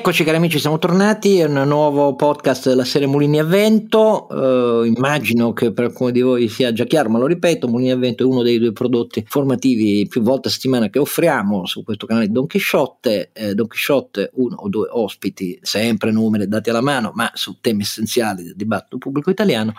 Eccoci cari amici, siamo tornati, è un nuovo podcast della serie Mulini a Vento, uh, immagino che per alcuni di voi sia già chiaro, ma lo ripeto, Mulini a Vento è uno dei due prodotti formativi più volte a settimana che offriamo su questo canale Don Chisciotte, eh, Don Chisciotte uno o due ospiti, sempre numeri dati alla mano, ma su temi essenziali del dibattito pubblico italiano,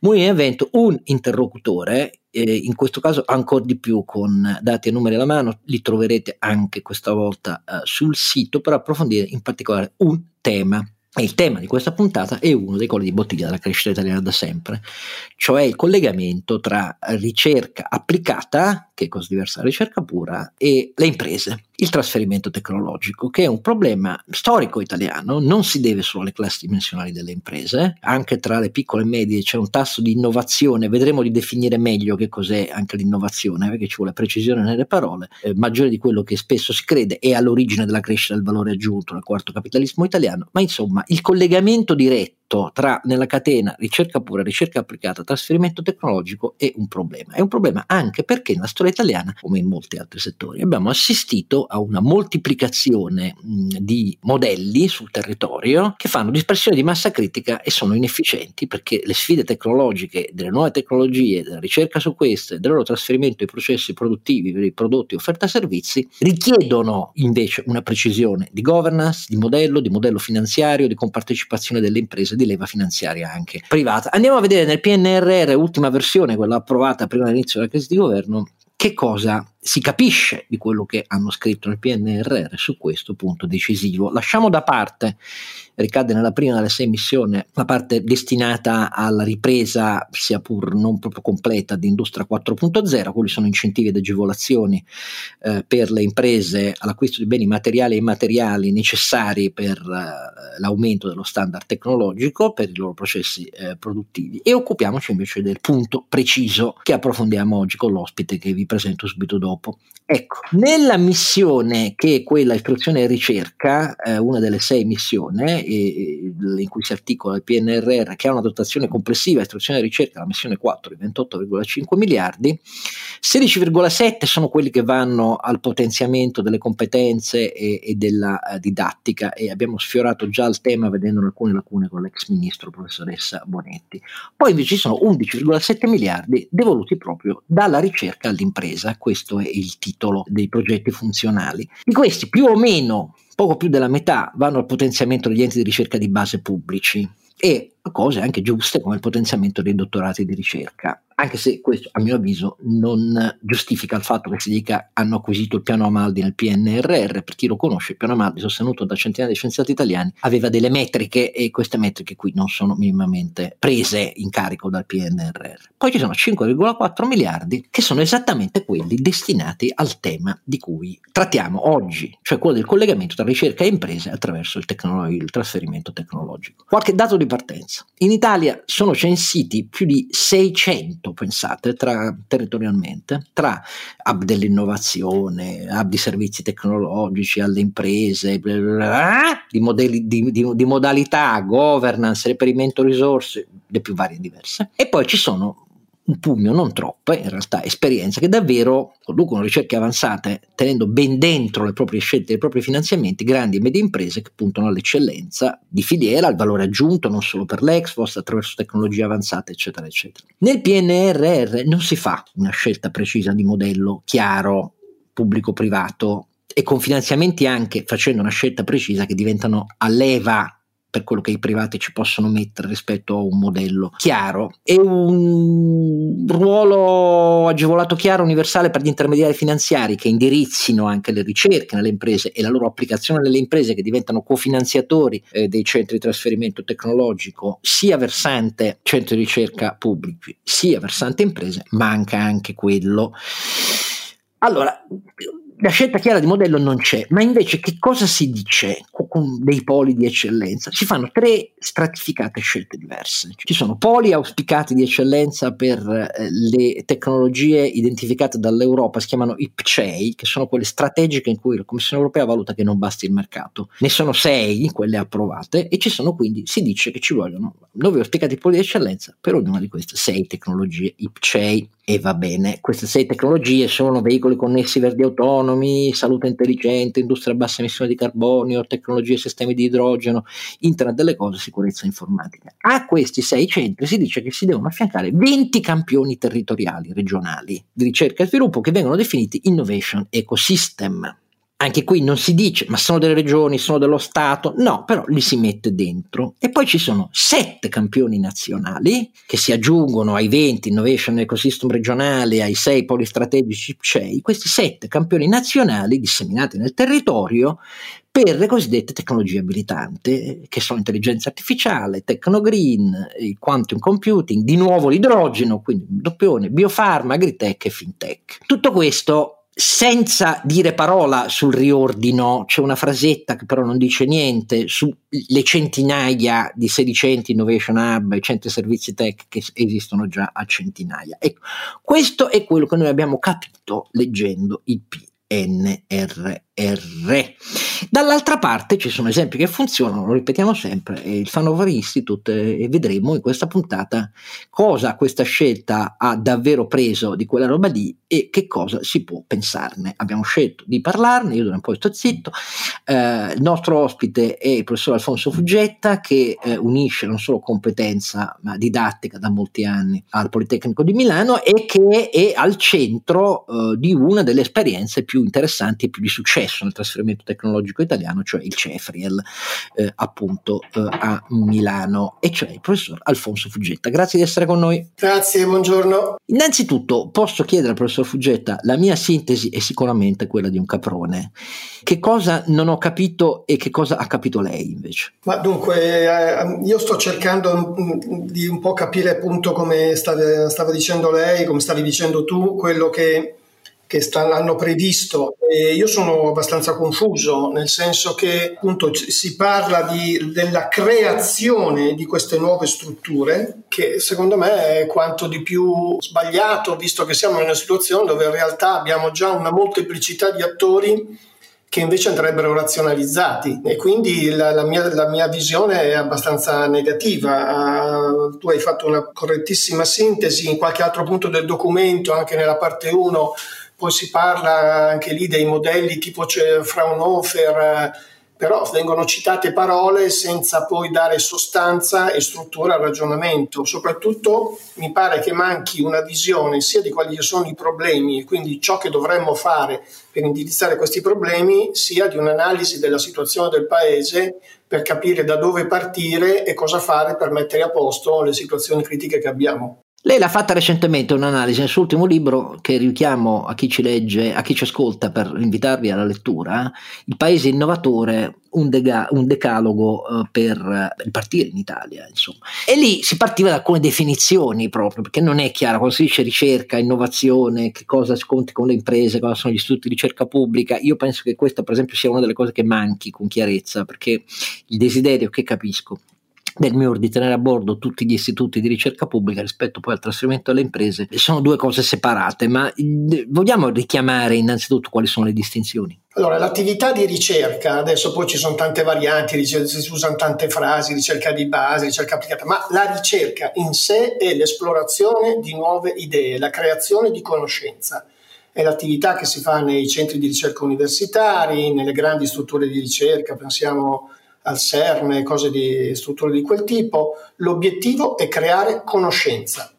Mulini a Vento un interlocutore eh, in questo caso ancora di più con dati e numeri alla mano, li troverete anche questa volta eh, sul sito per approfondire in particolare un tema. Il tema di questa puntata è uno dei colli di bottiglia della crescita italiana da sempre, cioè il collegamento tra ricerca applicata, che cosa diversa dalla ricerca pura, e le imprese il trasferimento tecnologico, che è un problema storico italiano, non si deve solo alle classi dimensionali delle imprese, anche tra le piccole e medie c'è un tasso di innovazione, vedremo di definire meglio che cos'è anche l'innovazione, perché ci vuole precisione nelle parole, eh, maggiore di quello che spesso si crede, è all'origine della crescita del valore aggiunto nel quarto capitalismo italiano, ma insomma il collegamento diretto tra nella catena ricerca pura, ricerca applicata, trasferimento tecnologico è un problema. È un problema anche perché nella storia italiana, come in molti altri settori, abbiamo assistito a una moltiplicazione mh, di modelli sul territorio che fanno dispersione di massa critica e sono inefficienti perché le sfide tecnologiche delle nuove tecnologie, della ricerca su queste, del loro trasferimento ai processi produttivi per i prodotti offerta servizi richiedono invece una precisione di governance, di modello, di modello finanziario, di compartecipazione delle imprese, di leva finanziaria anche privata. Andiamo a vedere nel PNRR, ultima versione, quella approvata prima dell'inizio della crisi di governo, che cosa si capisce di quello che hanno scritto nel PNRR su questo punto decisivo. Lasciamo da parte, ricade nella prima delle sei missioni, la parte destinata alla ripresa, sia pur non proprio completa, di Industria 4.0, quelli sono incentivi ed agevolazioni eh, per le imprese all'acquisto di beni materiali e immateriali necessari per eh, l'aumento dello standard tecnologico, per i loro processi eh, produttivi. E occupiamoci invece del punto preciso che approfondiamo oggi con l'ospite che vi presento subito dopo dopo. Ecco, nella missione che è quella istruzione e ricerca, eh, una delle sei missioni eh, in cui si articola il PNRR, che ha una dotazione complessiva istruzione e ricerca, la missione 4 di 28,5 miliardi, 16,7 sono quelli che vanno al potenziamento delle competenze e, e della uh, didattica e abbiamo sfiorato già il tema vedendo alcune lacune con l'ex ministro professoressa Bonetti. Poi invece ci sono 11,7 miliardi devoluti proprio dalla ricerca all'impresa, questo è il titolo dei progetti funzionali. Di questi più o meno, poco più della metà, vanno al potenziamento degli enti di ricerca di base pubblici e cose anche giuste come il potenziamento dei dottorati di ricerca anche se questo a mio avviso non giustifica il fatto che si dica hanno acquisito il piano Amaldi nel PNRR, per chi lo conosce il piano Amaldi sostenuto da centinaia di scienziati italiani aveva delle metriche e queste metriche qui non sono minimamente prese in carico dal PNRR. Poi ci sono 5,4 miliardi che sono esattamente quelli destinati al tema di cui trattiamo oggi, cioè quello del collegamento tra ricerca e imprese attraverso il, tecnolo- il trasferimento tecnologico. Qualche dato di partenza. In Italia sono censiti più di 600 rapporto, pensate, tra, territorialmente, tra hub dell'innovazione, hub di servizi tecnologici alle imprese, bla bla bla, di, modelli, di, di, di modalità, governance, reperimento risorse, le più varie e diverse. E poi ci sono un pugno, non troppe in realtà, esperienze che davvero conducono ricerche avanzate tenendo ben dentro le proprie scelte e i propri finanziamenti grandi e medie imprese che puntano all'eccellenza di filiera, al valore aggiunto non solo per l'Expost, attraverso tecnologie avanzate, eccetera, eccetera. Nel PNRR non si fa una scelta precisa di modello chiaro, pubblico-privato e con finanziamenti anche facendo una scelta precisa che diventano a leva per quello che i privati ci possono mettere rispetto a un modello chiaro e un ruolo agevolato chiaro universale per gli intermediari finanziari che indirizzino anche le ricerche nelle imprese e la loro applicazione nelle imprese che diventano cofinanziatori eh, dei centri di trasferimento tecnologico sia versante centri di ricerca pubblici sia versante imprese manca anche quello. Allora la scelta chiara di modello non c'è, ma invece che cosa si dice con dei poli di eccellenza? Si fanno tre stratificate scelte diverse. Ci sono poli auspicati di eccellenza per eh, le tecnologie identificate dall'Europa, si chiamano IPCEI, che sono quelle strategiche in cui la Commissione europea valuta che non basti il mercato. Ne sono sei, quelle approvate, e ci sono quindi, si dice che ci vogliono nove auspicati poli di eccellenza per ognuna di queste sei tecnologie IPCEI. E va bene. Queste sei tecnologie sono veicoli connessi verdi autonomi, salute intelligente, industria a bassa emissione di carbonio, tecnologie e sistemi di idrogeno, internet delle cose, sicurezza informatica. A questi sei centri si dice che si devono affiancare 20 campioni territoriali regionali di ricerca e sviluppo che vengono definiti Innovation Ecosystem anche qui non si dice ma sono delle regioni, sono dello Stato, no, però li si mette dentro. E poi ci sono sette campioni nazionali che si aggiungono ai 20 Innovation Ecosystem regionale, ai 6 poli strategici CEI, questi sette campioni nazionali disseminati nel territorio per le cosiddette tecnologie abilitanti, che sono intelligenza artificiale, tecnogreen, il quantum computing, di nuovo l'idrogeno, quindi doppione, biofarma, agritech e fintech. Tutto questo senza dire parola sul riordino, c'è una frasetta che però non dice niente sulle centinaia di sedicenti Innovation Hub e centri servizi tech che esistono già a centinaia. Ecco, questo è quello che noi abbiamo capito leggendo il PNRR. Dall'altra parte ci sono esempi che funzionano, lo ripetiamo sempre, il Fanover Institute e vedremo in questa puntata cosa questa scelta ha davvero preso di quella roba lì e che cosa si può pensarne. Abbiamo scelto di parlarne, io un po' sto zitto, eh, il nostro ospite è il professor Alfonso Fuggetta che eh, unisce non solo competenza ma didattica da molti anni al Politecnico di Milano e che è al centro eh, di una delle esperienze più interessanti e più di successo nel trasferimento tecnologico italiano, cioè il CEFRIEL, eh, appunto eh, a Milano, e cioè il professor Alfonso Fuggetta. Grazie di essere con noi. Grazie, buongiorno. Innanzitutto posso chiedere al professor Fuggetta, la mia sintesi è sicuramente quella di un caprone. Che cosa non ho capito e che cosa ha capito lei invece? Ma dunque, eh, io sto cercando mm, di un po' capire appunto come stava, stava dicendo lei, come stavi dicendo tu, quello che che sta, hanno previsto. E io sono abbastanza confuso, nel senso che appunto si parla di, della creazione di queste nuove strutture, che secondo me è quanto di più sbagliato, visto che siamo in una situazione dove in realtà abbiamo già una molteplicità di attori che invece andrebbero razionalizzati e quindi la, la, mia, la mia, visione è abbastanza negativa. Uh, tu hai fatto una correttissima sintesi in qualche altro punto del documento, anche nella parte 1 poi si parla anche lì dei modelli tipo Fraunhofer, però vengono citate parole senza poi dare sostanza e struttura al ragionamento. Soprattutto mi pare che manchi una visione sia di quali sono i problemi e quindi ciò che dovremmo fare per indirizzare questi problemi, sia di un'analisi della situazione del Paese per capire da dove partire e cosa fare per mettere a posto le situazioni critiche che abbiamo. Lei l'ha fatta recentemente un'analisi nel suo ultimo libro che richiamo a chi ci legge, a chi ci ascolta per invitarvi alla lettura, Il paese innovatore, un, dega- un decalogo uh, per uh, partire in Italia, insomma. E lì si partiva da alcune definizioni proprio, perché non è chiaro quando si dice ricerca, innovazione, che cosa si conti con le imprese, cosa sono gli istituti di ricerca pubblica. Io penso che questa, per esempio, sia una delle cose che manchi con chiarezza, perché il desiderio che capisco del MIUR di tenere a bordo tutti gli istituti di ricerca pubblica rispetto poi al trasferimento alle imprese sono due cose separate, ma vogliamo richiamare innanzitutto quali sono le distinzioni? Allora, l'attività di ricerca, adesso poi ci sono tante varianti, si usano tante frasi, ricerca di base, ricerca applicata, ma la ricerca in sé è l'esplorazione di nuove idee, la creazione di conoscenza. È l'attività che si fa nei centri di ricerca universitari, nelle grandi strutture di ricerca, pensiamo al CERN, cose di strutture di quel tipo, l'obiettivo è creare conoscenza.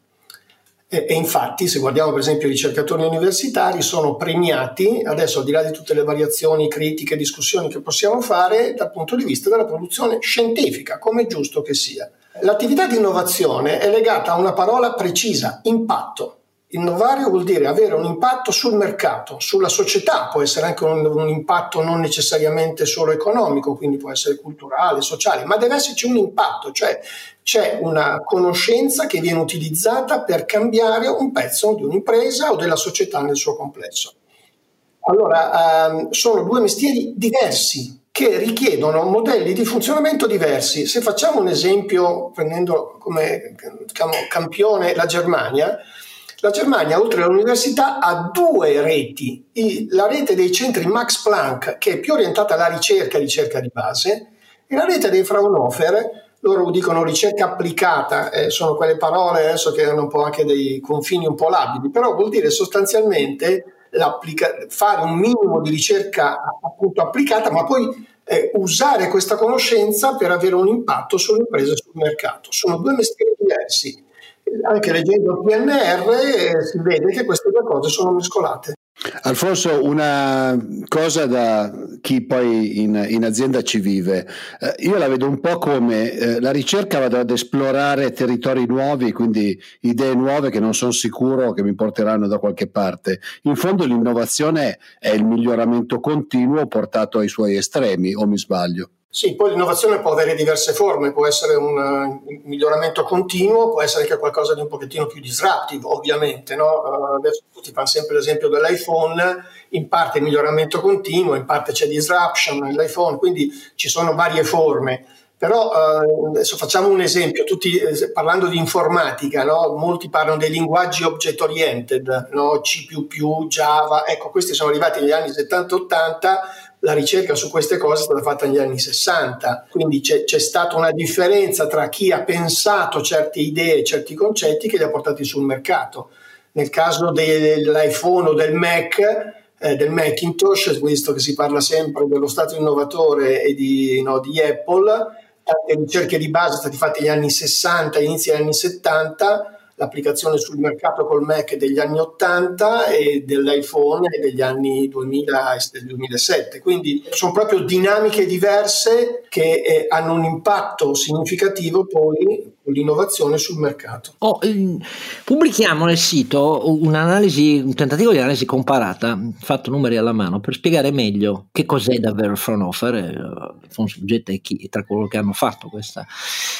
E, e, infatti, se guardiamo per esempio i ricercatori universitari, sono premiati, adesso al di là di tutte le variazioni, critiche, discussioni che possiamo fare, dal punto di vista della produzione scientifica, come è giusto che sia. L'attività di innovazione è legata a una parola precisa, impatto. Innovare vuol dire avere un impatto sul mercato, sulla società, può essere anche un, un, impatto non necessariamente solo economico, quindi può essere culturale, sociale, ma deve esserci un impatto, cioè c'è una conoscenza che viene utilizzata per cambiare un pezzo di un'impresa o della società nel suo complesso. Allora, ehm, sono due mestieri diversi che richiedono modelli di funzionamento diversi. Se facciamo un esempio, prendendo come diciamo, campione la Germania, la Germania, oltre all'università, ha due reti. La rete dei centri Max Planck, che è più orientata alla ricerca, ricerca di base, e la rete dei Fraunhofer, loro dicono ricerca applicata, eh, sono quelle parole adesso che hanno un po' anche dei confini un po' labili, però vuol dire sostanzialmente fare un minimo di ricerca appunto applicata, ma poi eh, usare questa conoscenza per avere un impatto sulle imprese e sul mercato. Sono due mestieri diversi. Anche leggendo il PNR eh, si vede che queste due cose sono mescolate. Alfonso, una cosa da chi poi in, in azienda ci vive, eh, io la vedo un po' come eh, la ricerca vado ad esplorare territori nuovi, quindi idee nuove che non sono sicuro che mi porteranno da qualche parte. In fondo l'innovazione è il miglioramento continuo portato ai suoi estremi, o mi sbaglio? Sì, poi l'innovazione può avere diverse forme, può essere un uh, miglioramento continuo, può essere anche qualcosa di un pochettino più disruptive, ovviamente. No? Uh, adesso tutti fanno sempre l'esempio dell'iPhone, in parte miglioramento continuo, in parte c'è disruption nell'iPhone, quindi ci sono varie forme. Però uh, adesso facciamo un esempio, tutti eh, parlando di informatica, no? molti parlano dei linguaggi object oriented, no? C++, Java, ecco questi sono arrivati negli anni 70-80 la ricerca su queste cose è stata fatta negli anni 60, quindi c'è, c'è, stata una differenza tra chi ha pensato certe idee, certi concetti che li ha portati sul mercato. Nel caso dell'iPhone o del Mac, eh, del Macintosh, visto che si parla sempre dello stato innovatore e di, no, di Apple, tante ricerche di base sono state fatte negli anni 60, inizi degli anni 70, l'applicazione sul mercato col Mac degli anni 80 e dell'iPhone degli anni 2000 e del 2007. Quindi sono proprio dinamiche diverse che eh, hanno un impatto significativo poi l'innovazione sul mercato. Oh, eh, pubblichiamo nel sito un tentativo di analisi comparata, fatto numeri alla mano, per spiegare meglio che cos'è davvero il front offer. Eh, Alfonso Fuggetta è chi, tra coloro che hanno fatto questa,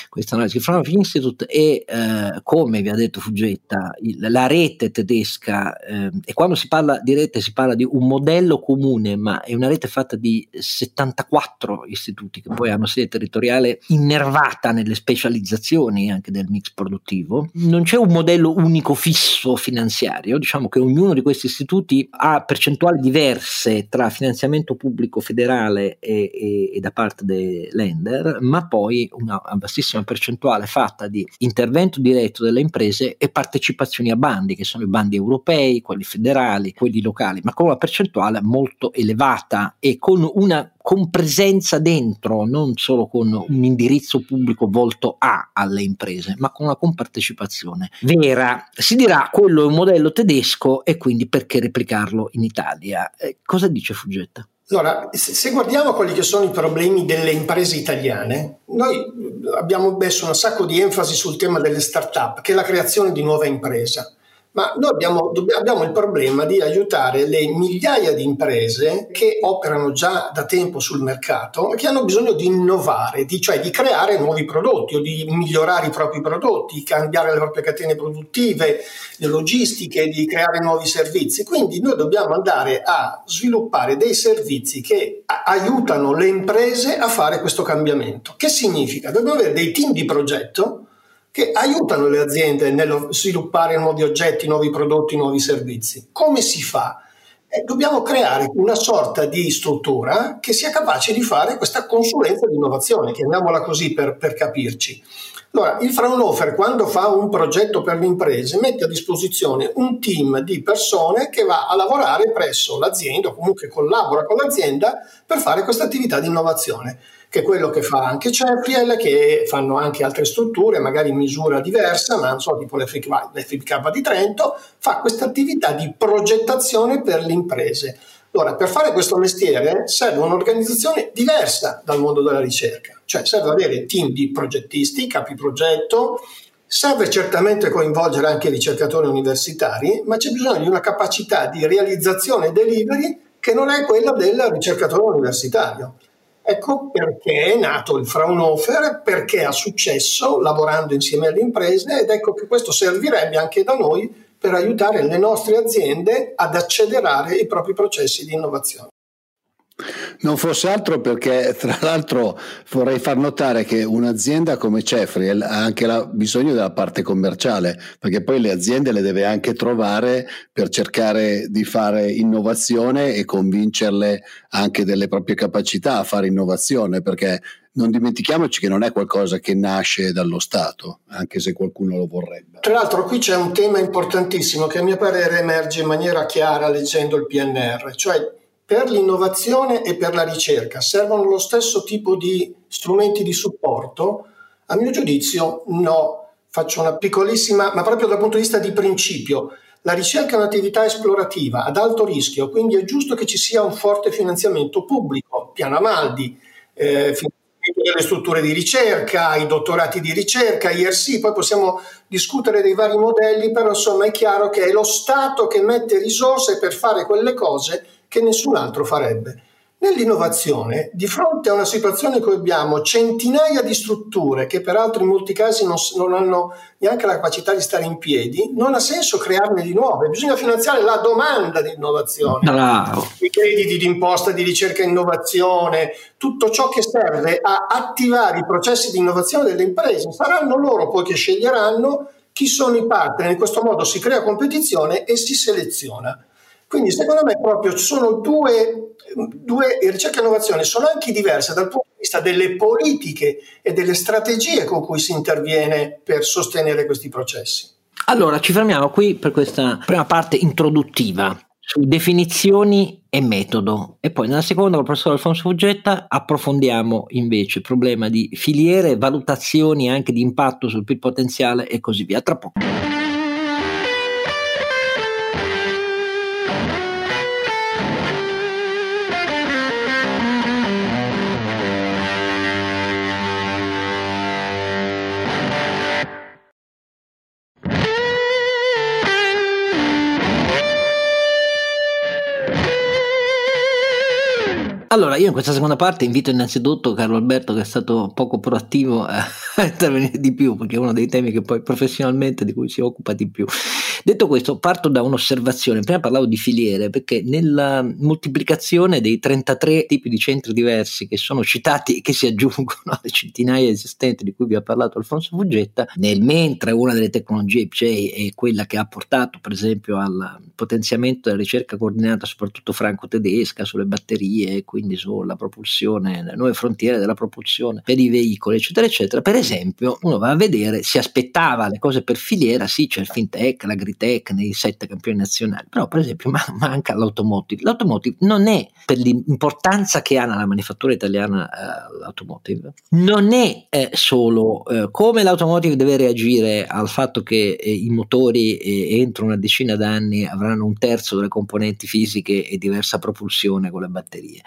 questa analisi. Il front offer Institute è, eh, come vi ha detto Fuggetta, il, la rete tedesca, eh, e quando si parla di rete si parla di un modello comune, ma è una rete fatta di 74 istituti che poi hanno sede territoriale innervata nelle specializzazioni dimensioni anche del mix produttivo. Non c'è un modello unico fisso finanziario, diciamo che ognuno di questi istituti ha percentuali diverse tra finanziamento pubblico federale e, e, e da parte dei lender, ma poi una, una vastissima percentuale fatta di intervento diretto delle imprese e partecipazioni a bandi, che sono i bandi europei, quelli federali, quelli locali, ma con una percentuale molto elevata e con una con presenza dentro, non solo con un indirizzo pubblico volto a alle imprese, ma con una compartecipazione vera. Si dirà quello è un modello tedesco e quindi perché replicarlo in Italia? Eh, cosa dice Fuggetta? Allora, se guardiamo quelli che sono i problemi delle imprese italiane, noi abbiamo messo un sacco di enfasi sul tema delle start-up, che è la creazione di nuova impresa ma noi abbiamo, abbiamo, il problema di aiutare le migliaia di imprese che operano già da tempo sul mercato e che hanno bisogno di innovare, di, cioè di creare nuovi prodotti o di migliorare i propri prodotti, cambiare le proprie catene produttive, le logistiche, di creare nuovi servizi. Quindi noi dobbiamo andare a sviluppare dei servizi che aiutano le imprese a fare questo cambiamento. Che significa? Dobbiamo avere dei team di progetto che aiutano le aziende nello sviluppare nuovi oggetti, nuovi prodotti, nuovi servizi. Come si fa? Eh, dobbiamo creare una sorta di struttura che sia capace di fare questa consulenza di innovazione, chiamiamola così per, per capirci. Allora, il Fraunhofer quando fa un progetto per le imprese mette a disposizione un team di persone che va a lavorare presso l'azienda o comunque collabora con l'azienda per fare questa attività di innovazione che è quello che fa anche Cepriel, che fanno anche altre strutture, magari in misura diversa, ma non so, tipo l'FBK di Trento, fa questa attività di progettazione per le imprese. Allora, per fare questo mestiere serve un'organizzazione diversa dal mondo della ricerca, cioè serve avere team di progettisti, capi progetto, serve certamente coinvolgere anche i ricercatori universitari, ma c'è bisogno di una capacità di realizzazione e delivery che non è quella del ricercatore universitario. Ecco perché è nato il Fraunhofer, perché ha successo lavorando insieme alle imprese ed ecco che questo servirebbe anche da noi per aiutare le nostre aziende ad accelerare i propri processi di innovazione. Non fosse altro perché, tra l'altro, vorrei far notare che un'azienda come Cefriel ha anche la, bisogno della parte commerciale, perché poi le aziende le deve anche trovare per cercare di fare innovazione e convincerle anche delle proprie capacità a fare innovazione, perché non dimentichiamoci che non è qualcosa che nasce dallo Stato, anche se qualcuno lo vorrebbe. Tra l'altro qui c'è un tema importantissimo che a mio parere emerge in maniera chiara leggendo il PNR, cioè per l'innovazione e per la ricerca servono lo stesso tipo di strumenti di supporto? A mio giudizio no. Faccio una piccolissima, ma proprio dal punto di vista di principio. La ricerca è un'attività esplorativa ad alto rischio, quindi è giusto che ci sia un forte finanziamento pubblico, piano Amaldi, eh, delle strutture di ricerca, i dottorati di ricerca, IRC, poi possiamo discutere dei vari modelli, però insomma è chiaro che è lo Stato che mette risorse per fare quelle cose che nessun altro farebbe. Nell'innovazione, di fronte a una situazione in cui abbiamo centinaia di strutture che peraltro in molti casi non, non, hanno neanche la capacità di stare in piedi, non ha senso crearne di nuove, bisogna finanziare la domanda di innovazione. Bravo. I crediti di imposta di ricerca e innovazione, tutto ciò che serve a attivare i processi di innovazione delle imprese. Saranno loro poi che sceglieranno chi sono i partner, in questo modo si crea competizione e si seleziona. Quindi secondo me proprio sono due, due ricerca e innovazione sono anche diverse dal punto di vista delle politiche e delle strategie con cui si interviene per sostenere questi processi. Allora ci fermiamo qui per questa prima parte introduttiva su definizioni e metodo e poi nella seconda con il professor Alfonso Fuggetta approfondiamo invece il problema di filiere, valutazioni anche di impatto sul PIL potenziale e così via. Tra poco. Allora, io in questa seconda parte invito innanzitutto Carlo Alberto, che è stato poco proattivo, a intervenire di più, perché è uno dei temi che poi professionalmente di cui si occupa di più. Detto questo, parto da un'osservazione. Prima parlavo di filiere, perché nella moltiplicazione dei 33 tipi di centri diversi che sono citati e che si aggiungono alle centinaia esistenti di cui vi ha parlato Alfonso Fuggetta, nel mentre una delle tecnologie IPJ è quella che ha portato, per esempio, al potenziamento della ricerca coordinata, soprattutto franco-tedesca, sulle batterie, quindi sulla propulsione, le nuove frontiere della propulsione per i veicoli, eccetera, eccetera. Per esempio, uno va a vedere, si aspettava le cose per filiera, sì, c'è il fintech, l'agricoltura Agritech, nei sette campioni nazionali, però per esempio manca l'automotive. L'automotive non è per l'importanza che ha nella manifattura italiana eh, l'automotive, non è eh, solo eh, come l'automotive deve reagire al fatto che eh, i motori eh, entro una decina d'anni avranno un terzo delle componenti fisiche e diversa propulsione con le batterie.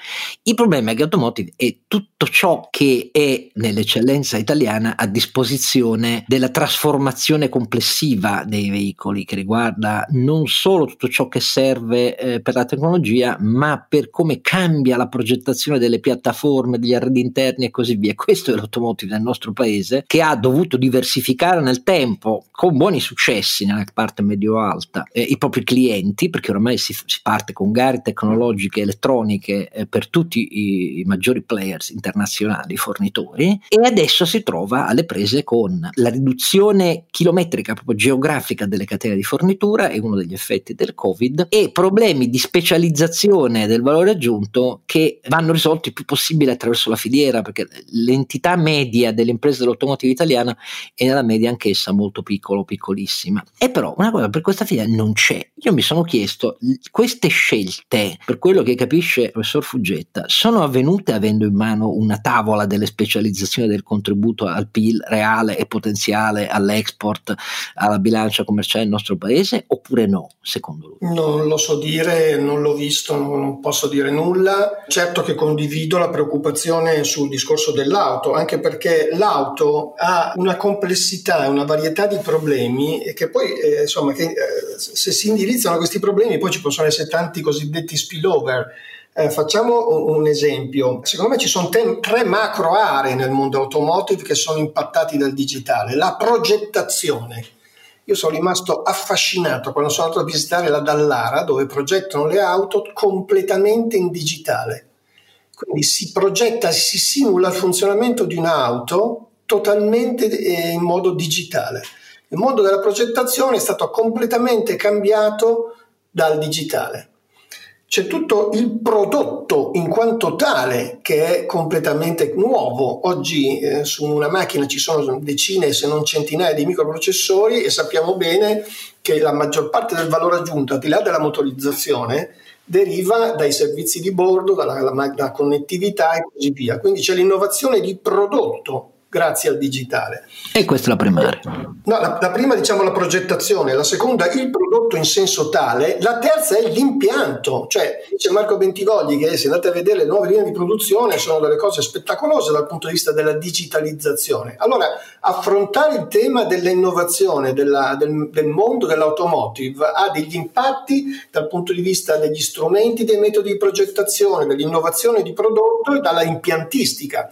Il problema è che l'automotive è tutto ciò che è nell'eccellenza italiana a disposizione della trasformazione complessiva dei veicoli che riguarda non solo tutto ciò che serve eh, per la tecnologia, ma per come cambia la progettazione delle piattaforme, degli arredi interni e così via. Questo è l'automotive nel nostro paese che ha dovuto diversificare nel tempo con buoni successi nella parte medio-alta eh, i propri clienti, perché ormai si, si, parte con gare tecnologiche elettroniche eh, per tutti i, i maggiori players internazionali, fornitori, e adesso si trova alle prese con la riduzione chilometrica proprio geografica delle catene di di fornitura è uno degli effetti del Covid e problemi di specializzazione del valore aggiunto che vanno risolti il più possibile attraverso la filiera perché l'entità media delle imprese dell'automotive italiana è nella media anch'essa molto piccola o piccolissima. E però una cosa per questa filiera non c'è. Io mi sono chiesto queste scelte, per quello che capisce il professor Fuggetta, sono avvenute avendo in mano una tavola delle specializzazioni del contributo al PIL reale e potenziale all'export, alla bilancia commerciale del nostro nostro paese oppure no, secondo lui? Non lo so dire, non l'ho visto, non posso dire nulla. Certo che condivido la preoccupazione sul discorso dell'auto, anche perché l'auto ha una complessità e una varietà di problemi che poi, eh, insomma, che, eh, se si indirizzano questi problemi poi ci possono essere tanti cosiddetti spillover. Eh, facciamo un esempio. Secondo me ci sono te- tre macro aree nel mondo automotive che sono impattati dal digitale. La progettazione, io sono rimasto affascinato quando sono andato a visitare la Dallara, dove progettano le auto completamente in digitale. Quindi si progetta, si simula il funzionamento di un'auto totalmente eh, in modo digitale. Il mondo della progettazione è stato completamente cambiato dal digitale. C'è tutto il prodotto in quanto tale che è completamente nuovo. Oggi eh, su una macchina ci sono decine se non centinaia di microprocessori e sappiamo bene che la maggior parte del valore aggiunto, al di là della motorizzazione, deriva dai servizi di bordo, dalla, dalla, connettività e così via. Quindi c'è l'innovazione di prodotto grazie al digitale. E questa è la primaria. No, la, la, prima diciamo la progettazione, la seconda il prodotto in senso tale, la terza è l'impianto, cioè dice Marco Bentivogli che se andate a vedere le nuove linee di produzione sono delle cose spettacolose dal punto di vista della digitalizzazione. Allora, affrontare il tema dell'innovazione della, del, del mondo dell'automotive ha degli impatti dal punto di vista degli strumenti, dei metodi di progettazione, dell'innovazione di prodotto e dalla impiantistica.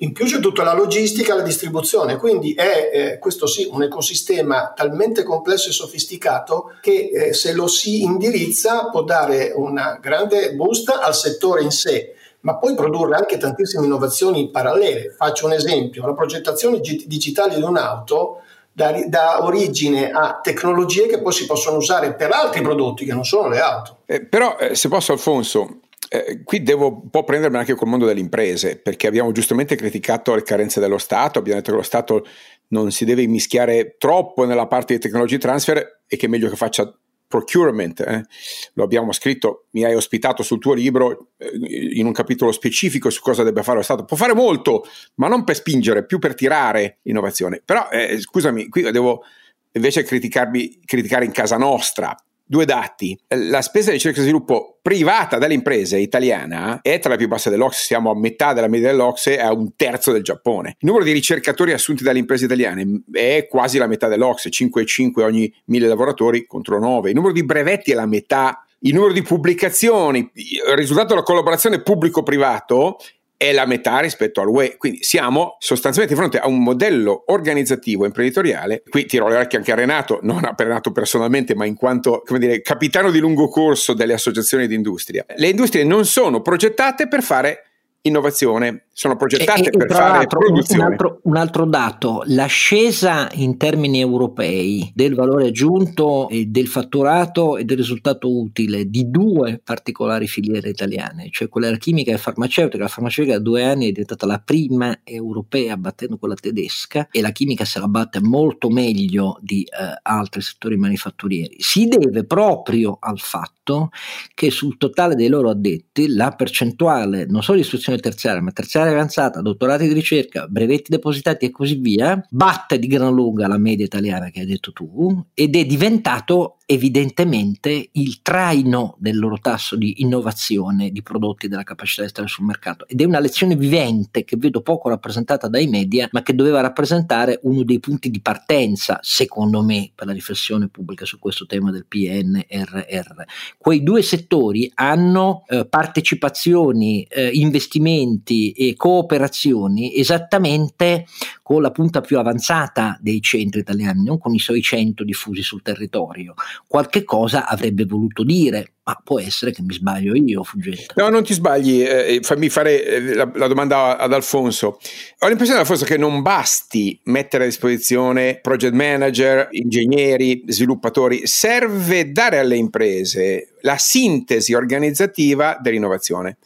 In più c'è tutta la logistica e la distribuzione, quindi è eh, questo sì un ecosistema talmente complesso e sofisticato che eh, se lo si indirizza può dare una grande boost al settore in sé, ma poi produrre anche tantissime innovazioni parallele. Faccio un esempio, la progettazione digitale di un'auto dà, origine a tecnologie che poi si possono usare per altri prodotti che non sono le auto. Eh, però, eh, se posso Alfonso, eh, qui devo un po' prendermi anche col mondo delle imprese, perché abbiamo giustamente criticato le carenze dello Stato, abbiamo detto che lo Stato non si deve immischiare troppo nella parte di technology transfer e che è meglio che faccia procurement, eh? lo abbiamo scritto, mi hai ospitato sul tuo libro eh, in un capitolo specifico su cosa debba fare lo Stato. Può fare molto, ma non per spingere, più per tirare innovazione. Però, eh, scusami, qui devo invece criticare in casa nostra, Due dati, la spesa di ricerca e sviluppo privata dall'impresa italiana è tra le più basse dell'Ocse, siamo a metà della media dell'Ocse e a un terzo del Giappone. Il numero di ricercatori assunti dalle imprese italiane è quasi la metà dell'Ocse, 5,5 ogni 1000 lavoratori contro 9. Il numero di brevetti è la metà il numero di pubblicazioni, il risultato della collaborazione pubblico-privato è la metà rispetto al UE. Quindi siamo sostanzialmente di fronte a un modello organizzativo imprenditoriale. Qui tiro le orecchie anche a Renato, non a Renato personalmente, ma in quanto dire, capitano di lungo corso delle associazioni di industria. Le industrie non sono progettate per fare innovazione, sono progettate e, per fare produzione. Un altro, un altro, dato, l'ascesa in termini europei del valore aggiunto e del fatturato e del risultato utile di due particolari filiere italiane, cioè quella chimica e farmaceutica. La farmaceutica da due anni è diventata la prima europea battendo quella tedesca e la chimica se la batte molto meglio di eh, altri settori manifatturieri. Si deve proprio al fatto che sul totale dei loro addetti la percentuale non solo di istruzione istruzione terziaria, ma terziaria avanzata, dottorati di ricerca, brevetti depositati e così via, batte di gran lunga la media italiana che hai detto tu ed è diventato evidentemente il traino del loro tasso di innovazione di prodotti della capacità di stare sul mercato ed è una lezione vivente che vedo poco rappresentata dai media ma che doveva rappresentare uno dei punti di partenza secondo me per la riflessione pubblica su questo tema del PNRR. Quei due settori hanno eh, partecipazioni, eh, investimenti e cooperazioni esattamente con la punta più avanzata dei centri italiani, non con i suoi 100 diffusi sul territorio qualche cosa avrebbe voluto dire, ma può essere che mi sbaglio io, Fuggetta. No, non ti sbagli, eh, fammi fare eh, la, la, domanda ad Alfonso. Ho l'impressione, Alfonso, che non basti mettere a disposizione project manager, ingegneri, sviluppatori, serve dare alle imprese la sintesi organizzativa dell'innovazione.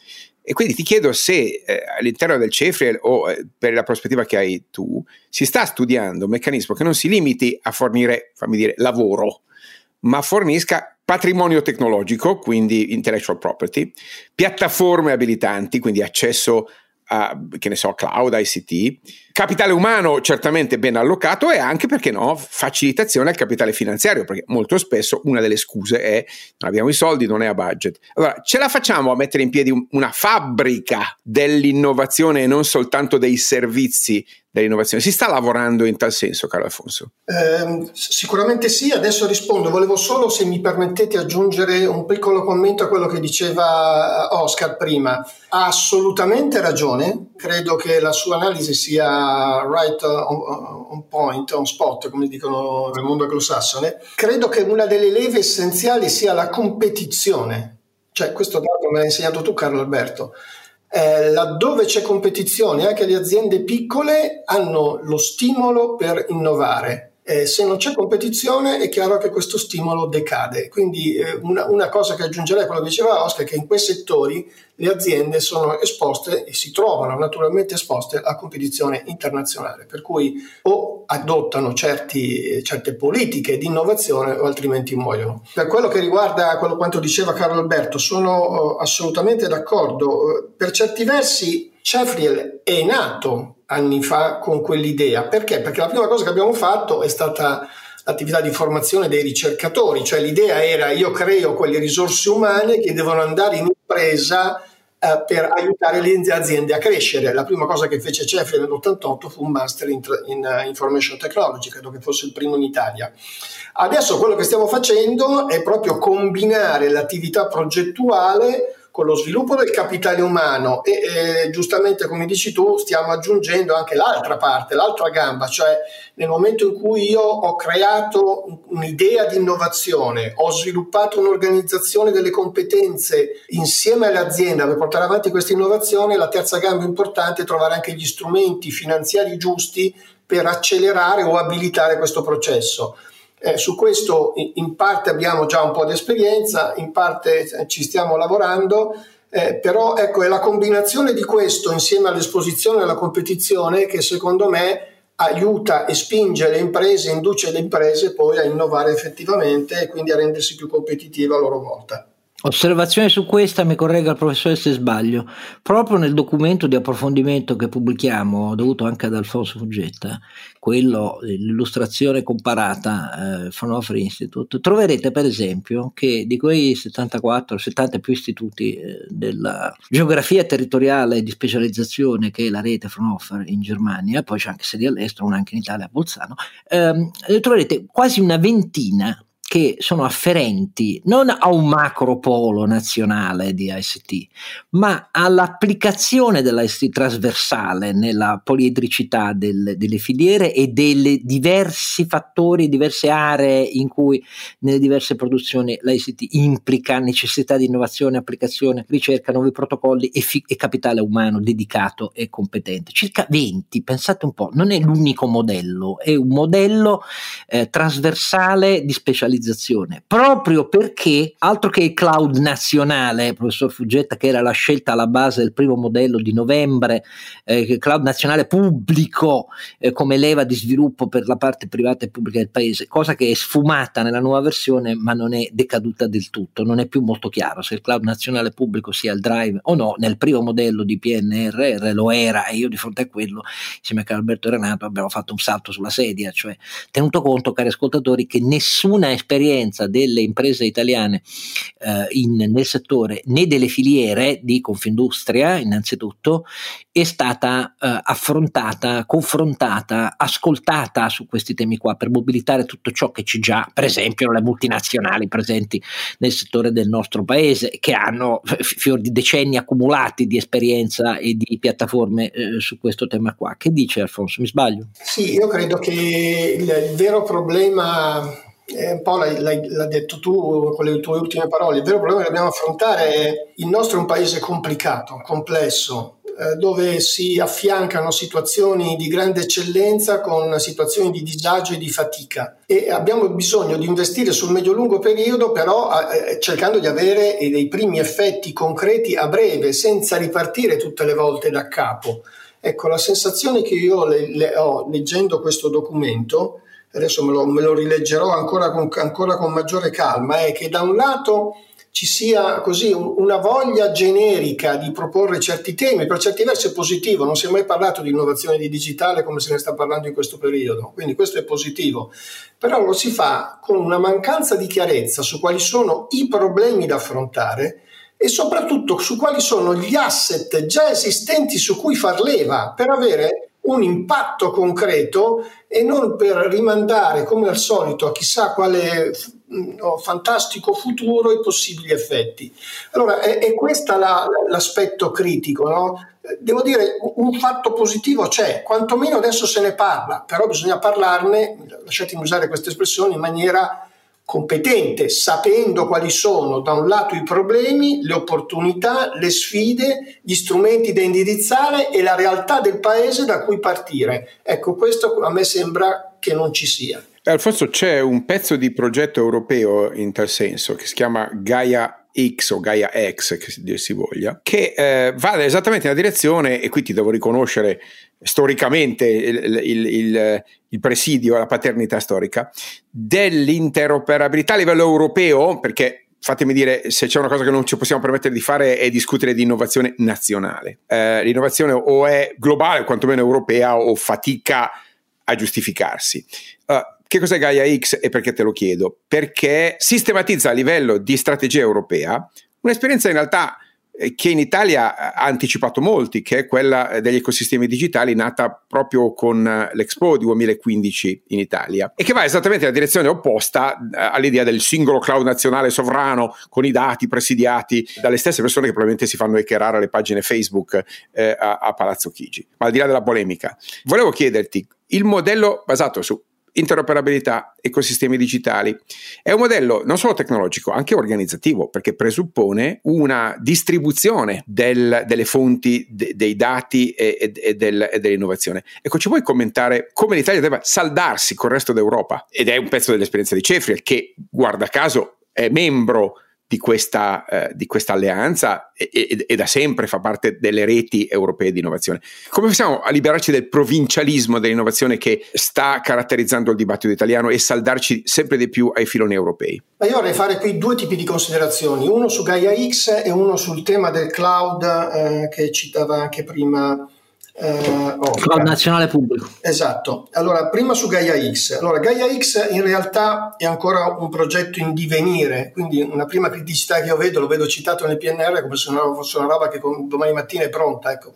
E quindi ti chiedo se eh, all'interno del CEFRI o eh, per la prospettiva che hai tu, si sta studiando un meccanismo che non si limiti a fornire, fammi dire, lavoro, ma fornisca patrimonio tecnologico, quindi intellectual property, piattaforme abilitanti, quindi accesso a, che ne so, cloud, ICT, capitale umano certamente ben allocato e anche, perché no, facilitazione al capitale finanziario, perché molto spesso una delle scuse è non abbiamo i soldi, non è a budget. Allora, ce la facciamo a mettere in piedi una fabbrica dell'innovazione e non soltanto dei servizi dell'innovazione. Si sta lavorando in tal senso, caro Alfonso? Eh, sicuramente sì, adesso rispondo. Volevo solo, se mi permettete, aggiungere un piccolo commento a quello che diceva Oscar prima. Ha assolutamente ragione, credo che la sua analisi sia right on, on point, on spot, come dicono nel mondo anglosassone. Credo che una delle leve essenziali sia la competizione. Cioè, questo dato me l'hai insegnato tu, Carlo Alberto eh, laddove c'è competizione, anche le aziende piccole hanno lo stimolo per innovare Eh, se non c'è competizione è chiaro che questo stimolo decade. Quindi eh, una, una, cosa che aggiungerei a quello che diceva Oscar è che in quei settori le aziende sono esposte e si trovano naturalmente esposte a competizione internazionale, per cui o adottano certi, certe politiche di innovazione o altrimenti muoiono. Per quello che riguarda quello quanto diceva Carlo Alberto, sono eh, assolutamente d'accordo. Per certi versi Sheffield è nato anni fa con quell'idea. Perché? Perché la prima cosa che abbiamo fatto è stata l'attività di formazione dei ricercatori, cioè l'idea era io creo quelle risorse umane che devono andare in impresa eh, per aiutare le aziende a crescere. La prima cosa che fece Cefri nell'88 fu un master in, in uh, information technology, credo che fosse il primo in Italia. Adesso quello che stiamo facendo è proprio combinare l'attività progettuale con lo sviluppo del capitale umano e eh, giustamente come dici tu stiamo aggiungendo anche l'altra parte, l'altra gamba, cioè nel momento in cui io ho creato un'idea di innovazione, ho sviluppato un'organizzazione delle competenze insieme all'azienda per portare avanti questa innovazione, la terza gamba importante è trovare anche gli strumenti finanziari giusti per accelerare o abilitare questo processo. Eh, su questo in parte abbiamo già un po' di esperienza, in parte eh, ci stiamo lavorando, eh, però ecco, è la combinazione di questo insieme all'esposizione e alla competizione che secondo me aiuta e spinge le imprese, induce le imprese poi a innovare effettivamente e quindi a rendersi più competitive a loro volta. Osservazione su questa mi corregga il professore se sbaglio. Proprio nel documento di approfondimento che pubblichiamo, dovuto anche ad Alfonso Fuggetta, quello, l'illustrazione comparata eh, Fraunhofer Institute, troverete per esempio che di quei 74, 70 più istituti eh, della geografia territoriale di specializzazione che è la rete Fraunhofer in Germania, poi c'è anche sedi all'estero, una anche in Italia a Bolzano, ehm, troverete quasi una ventina che sono afferenti non a un macro polo nazionale di ICT, ma all'applicazione dell'ICT trasversale nella poliedricità del, delle filiere e dei diversi fattori, diverse aree in cui nelle diverse produzioni l'ICT implica necessità di innovazione, applicazione, ricerca, nuovi protocolli e, fi- e capitale umano dedicato e competente. Circa 20, pensate un po', non è l'unico modello, è un modello eh, trasversale di specializzazione digitalizzazione, proprio perché altro che il cloud nazionale, professor Fuggetta, che era la scelta alla base del primo modello di novembre, eh, cloud nazionale pubblico eh, come leva di sviluppo per la parte privata e pubblica del paese, cosa che è sfumata nella nuova versione ma non è decaduta del tutto, non è più molto chiaro se il cloud nazionale pubblico sia il drive o no, nel primo modello di PNRR lo era e io di fronte a quello insieme a Alberto Renato abbiamo fatto un salto sulla sedia, cioè tenuto conto cari ascoltatori che nessuna esperienza esperienza delle imprese italiane eh, in, nel settore né delle filiere di Confindustria innanzitutto è stata eh, affrontata, confrontata, ascoltata su questi temi qua per mobilitare tutto ciò che c'è già, per esempio le multinazionali presenti nel settore del nostro paese che hanno fior di decenni accumulati di esperienza e di piattaforme eh, su questo tema qua. Che dice Alfonso? Mi sbaglio? Sì, io credo che il, il vero problema eh, un po' l'hai, l'hai, l'hai, detto tu con le tue ultime parole, il vero problema che dobbiamo affrontare è il nostro è un paese complicato, complesso, eh, dove si affiancano situazioni di grande eccellenza con situazioni di disagio e di fatica e abbiamo bisogno di investire sul medio-lungo periodo però eh, cercando di avere dei primi effetti concreti a breve senza ripartire tutte le volte da capo. Ecco, la sensazione che io le, le ho leggendo questo documento adesso me lo, me lo rileggerò ancora con, ancora con, maggiore calma, è che da un lato ci sia così un, una voglia generica di proporre certi temi, per certi versi è positivo, non si è mai parlato di innovazione di digitale come se ne sta parlando in questo periodo, quindi questo è positivo, però lo si fa con una mancanza di chiarezza su quali sono i problemi da affrontare e soprattutto su quali sono gli asset già esistenti su cui far leva per avere un impatto concreto e non per rimandare come al solito a chissà quale oh, fantastico futuro i possibili effetti. Allora è, è questo la, l'aspetto critico. No? Devo dire, un fatto positivo c'è, quantomeno adesso se ne parla, però bisogna parlarne, lasciatemi usare questa espressione, in maniera competente, sapendo quali sono da un lato i problemi, le opportunità, le sfide, gli strumenti da indirizzare e la realtà del paese da cui partire. Ecco, questo a me sembra che non ci sia. Alfonso, c'è un pezzo di progetto europeo in tal senso che si chiama Gaia X o Gaia X, che dir si voglia, che eh, va esattamente nella direzione, e qui ti devo riconoscere storicamente il, il, il, il presidio, la paternità storica, dell'interoperabilità a livello europeo, perché fatemi dire se c'è una cosa che non ci possiamo permettere di fare è discutere di innovazione nazionale. Eh, l'innovazione o è globale, quantomeno europea, o fatica a giustificarsi. Uh, che cos'è Gaia X e perché te lo chiedo? Perché sistematizza a livello di strategia europea un'esperienza in realtà eh, che in Italia ha anticipato molti, che è quella degli ecosistemi digitali nata proprio con eh, l'Expo 2015 in Italia e che va esattamente nella direzione opposta eh, all'idea del singolo cloud nazionale sovrano con i dati presidiati dalle stesse persone che probabilmente si fanno hackerare le pagine Facebook eh, a, a Palazzo Chigi. Ma al di là della polemica, volevo chiederti il modello basato su interoperabilità, ecosistemi digitali. È un modello non solo tecnologico, anche organizzativo, perché presuppone una distribuzione del, delle fonti de, dei dati e, e, del, e, dell'innovazione. Ecco, ci puoi commentare come l'Italia deve saldarsi con il resto d'Europa? Ed è un pezzo dell'esperienza di Cefriel, che guarda caso è membro di questa, eh, di questa alleanza e, e, e, da sempre fa parte delle reti europee di innovazione. Come possiamo liberarci del provincialismo dell'innovazione che sta caratterizzando il dibattito italiano e saldarci sempre di più ai filoni europei? Ma io vorrei fare qui due tipi di considerazioni, uno su Gaia X e uno sul tema del cloud eh, che citava anche prima eh, oh, Cloud nazionale pubblico. Esatto. Allora, prima su Gaia X. Allora, Gaia X in realtà è ancora un progetto in divenire, quindi una prima criticità che io vedo, lo vedo citato nel PNR come se non fosse una roba che domani mattina è pronta, ecco.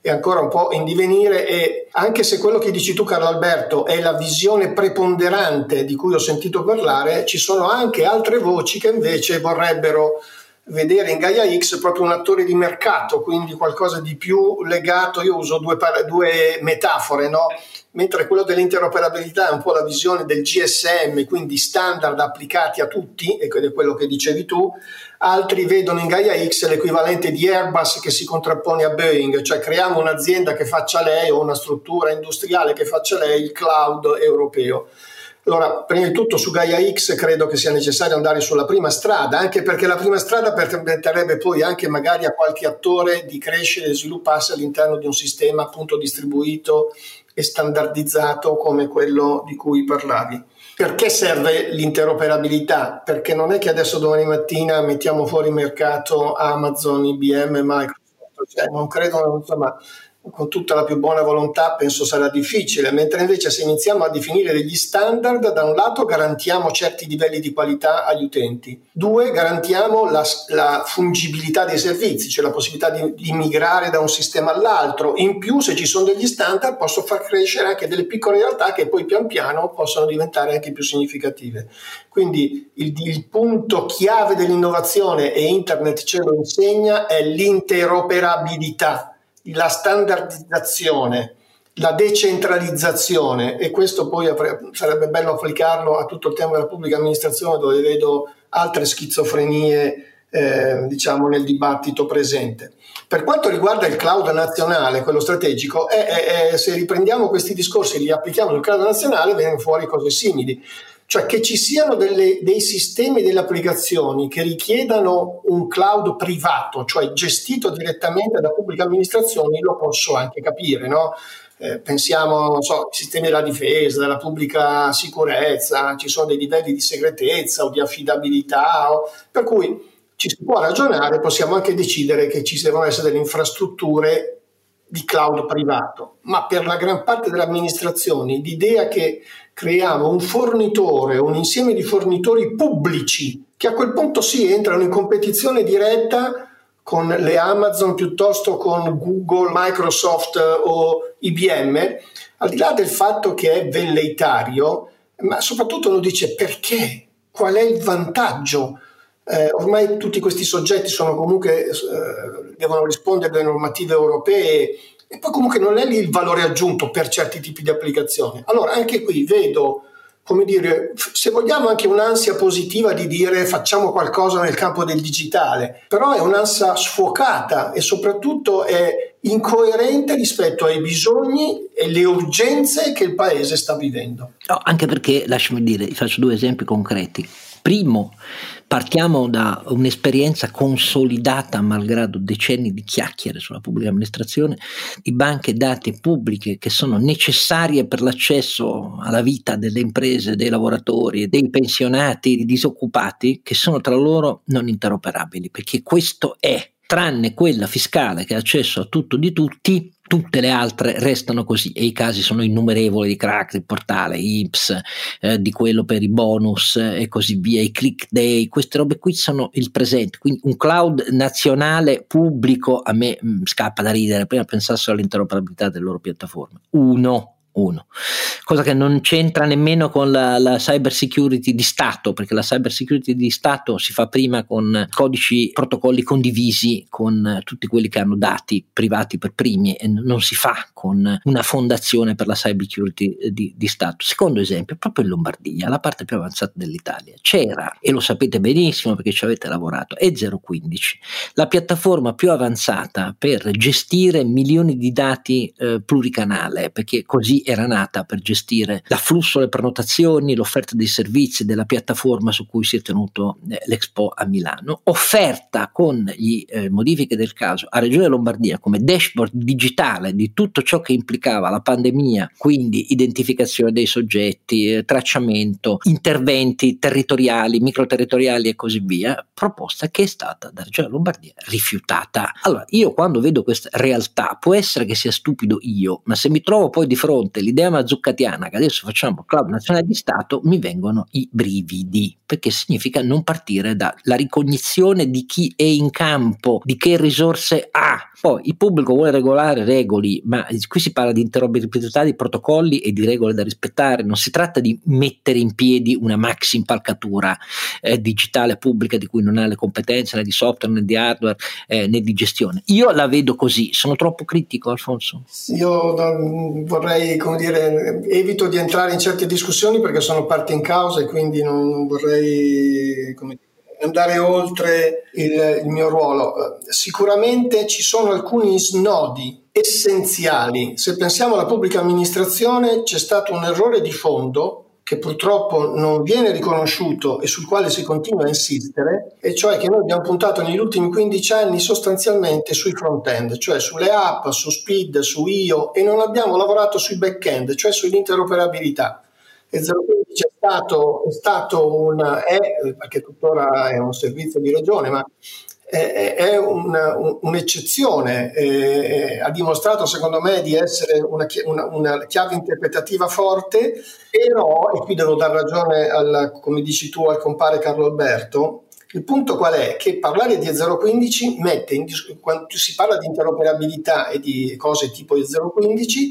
È ancora un po' in divenire e anche se quello che dici tu Carlo Alberto è la visione preponderante di cui ho sentito parlare, ci sono anche altre voci che invece vorrebbero vedere in Gaia X proprio un attore di mercato, quindi qualcosa di più legato, io uso due, due metafore, no? mentre quello dell'interoperabilità è un po' la visione del GSM, quindi standard applicati a tutti, ed è quello che dicevi tu, altri vedono in Gaia X l'equivalente di Airbus che si contrappone a Boeing, cioè creiamo un'azienda che faccia lei o una struttura industriale che faccia lei il cloud europeo. Allora, prima di tutto su Gaia X credo che sia necessario andare sulla prima strada, anche perché la prima strada permetterebbe poi anche magari a qualche attore di crescere e svilupparsi all'interno di un sistema appunto distribuito e standardizzato come quello di cui parlavi. Perché serve l'interoperabilità? Perché non è che adesso domani mattina mettiamo fuori mercato Amazon, IBM, Microsoft, cioè non credo, insomma, con tutta la più buona volontà penso sarà difficile, mentre invece se iniziamo a definire degli standard, da un lato garantiamo certi livelli di qualità agli utenti, due garantiamo la, la fungibilità dei servizi, cioè la possibilità di, di, migrare da un sistema all'altro, in più se ci sono degli standard posso far crescere anche delle piccole realtà che poi pian piano possono diventare anche più significative. Quindi il, il punto chiave dell'innovazione e internet ce lo insegna è l'interoperabilità la standardizzazione, la decentralizzazione e questo poi sarebbe bello applicarlo a tutto il tema della pubblica amministrazione dove vedo altre schizofrenie eh, diciamo nel dibattito presente. Per quanto riguarda il cloud nazionale, quello strategico, è, è, è, se riprendiamo questi discorsi e li applichiamo nel cloud nazionale vengono fuori cose simili cioè che ci siano delle, dei sistemi e delle applicazioni che richiedano un cloud privato, cioè gestito direttamente da pubbliche amministrazioni, lo posso anche capire, no? eh, pensiamo so, sistemi della difesa, della pubblica sicurezza, ci sono dei livelli di segretezza o di affidabilità, o, per cui ci si può ragionare, possiamo anche decidere che ci devono essere delle infrastrutture di cloud privato, ma per la gran parte delle amministrazioni l'idea che creiamo un fornitore, un insieme di fornitori pubblici che a quel punto si entrano in competizione diretta con le Amazon piuttosto con Google, Microsoft o IBM, al di là del fatto che è velleitario, ma soprattutto lo dice perché, qual è il vantaggio. Eh, ormai tutti questi soggetti sono comunque, eh, devono rispondere alle normative europee e poi comunque non è lì il valore aggiunto per certi tipi di applicazioni. Allora anche qui vedo come dire, se vogliamo anche un'ansia positiva di dire facciamo qualcosa nel campo del digitale, però è un'ansia sfocata e soprattutto è incoerente rispetto ai bisogni e le urgenze che il paese sta vivendo. No, anche perché, lasciami dire, faccio due esempi concreti. Primo, partiamo da un'esperienza consolidata, malgrado decenni di chiacchiere sulla pubblica amministrazione, di banche dati pubbliche che sono necessarie per l'accesso alla vita delle imprese, dei lavoratori, dei pensionati, dei disoccupati, che sono tra loro non interoperabili, perché questo è tranne quella fiscale che ha accesso a tutto di tutti, tutte le altre restano così e i casi sono innumerevoli di crack, di portale, IPS, eh, di quello per i bonus e così via, i click day, queste robe qui sono il presente, quindi un cloud nazionale pubblico a me mh, mm, scappa da ridere, prima pensassero all'interoperabilità delle loro piattaforme. Uno, uno. Cosa che non c'entra nemmeno con la, la, cyber security di Stato, perché la cyber security di Stato si fa prima con codici, protocolli condivisi con tutti quelli che hanno dati privati per primi e non si fa con una fondazione per la cyber security di, di Stato. Secondo esempio, proprio in Lombardia, la parte più avanzata dell'Italia, c'era, e lo sapete benissimo perché ci avete lavorato, E015, la piattaforma più avanzata per gestire milioni di dati eh, pluricanale, perché così era nata per gestire l'afflusso, le prenotazioni, l'offerta dei servizi della piattaforma su cui si è tenuto eh, l'Expo a Milano, offerta con le eh, modifiche del caso a Regione Lombardia come dashboard digitale di tutto ciò che implicava la pandemia, quindi identificazione dei soggetti, eh, tracciamento, interventi territoriali, microterritoriali e così via, proposta che è stata da Regione Lombardia rifiutata. Allora, io quando vedo questa realtà, può essere che sia stupido io, ma se mi trovo poi di fronte fronte l'idea mazzuccatiana che adesso facciamo cloud nazionale di Stato, mi vengono i brividi, perché significa non partire dalla ricognizione di chi è in campo, di che risorse ha. Poi il pubblico vuole regolare regoli, ma qui si parla di interoperabilità di protocolli e di regole da rispettare, non si tratta di mettere in piedi una maxi impalcatura eh, digitale pubblica di cui non ha le competenze né di software né di hardware eh, né di gestione. Io la vedo così, sono troppo critico Alfonso? Io vorrei come dire, evito di entrare in certe discussioni perché sono parte in causa e quindi non vorrei come andare oltre il, il mio ruolo. Sicuramente ci sono alcuni snodi essenziali. Se pensiamo alla pubblica amministrazione c'è stato un errore di fondo che purtroppo non viene riconosciuto e sul quale si continua a insistere, e cioè che noi abbiamo puntato negli ultimi 15 anni sostanzialmente sui front-end, cioè sulle app, su Speed, su IO e non abbiamo lavorato sui back-end, cioè sull'interoperabilità. E 015 è stato, è stato un, è, perché tuttora è un servizio di regione, ma è una, un'eccezione, eh, ha dimostrato secondo me di essere una, una, una, chiave interpretativa forte, però, e qui devo dar ragione, al, come dici tu, al compare Carlo Alberto, il punto qual è? Che parlare di 015 mette, in, quando si parla di interoperabilità e di cose tipo 015,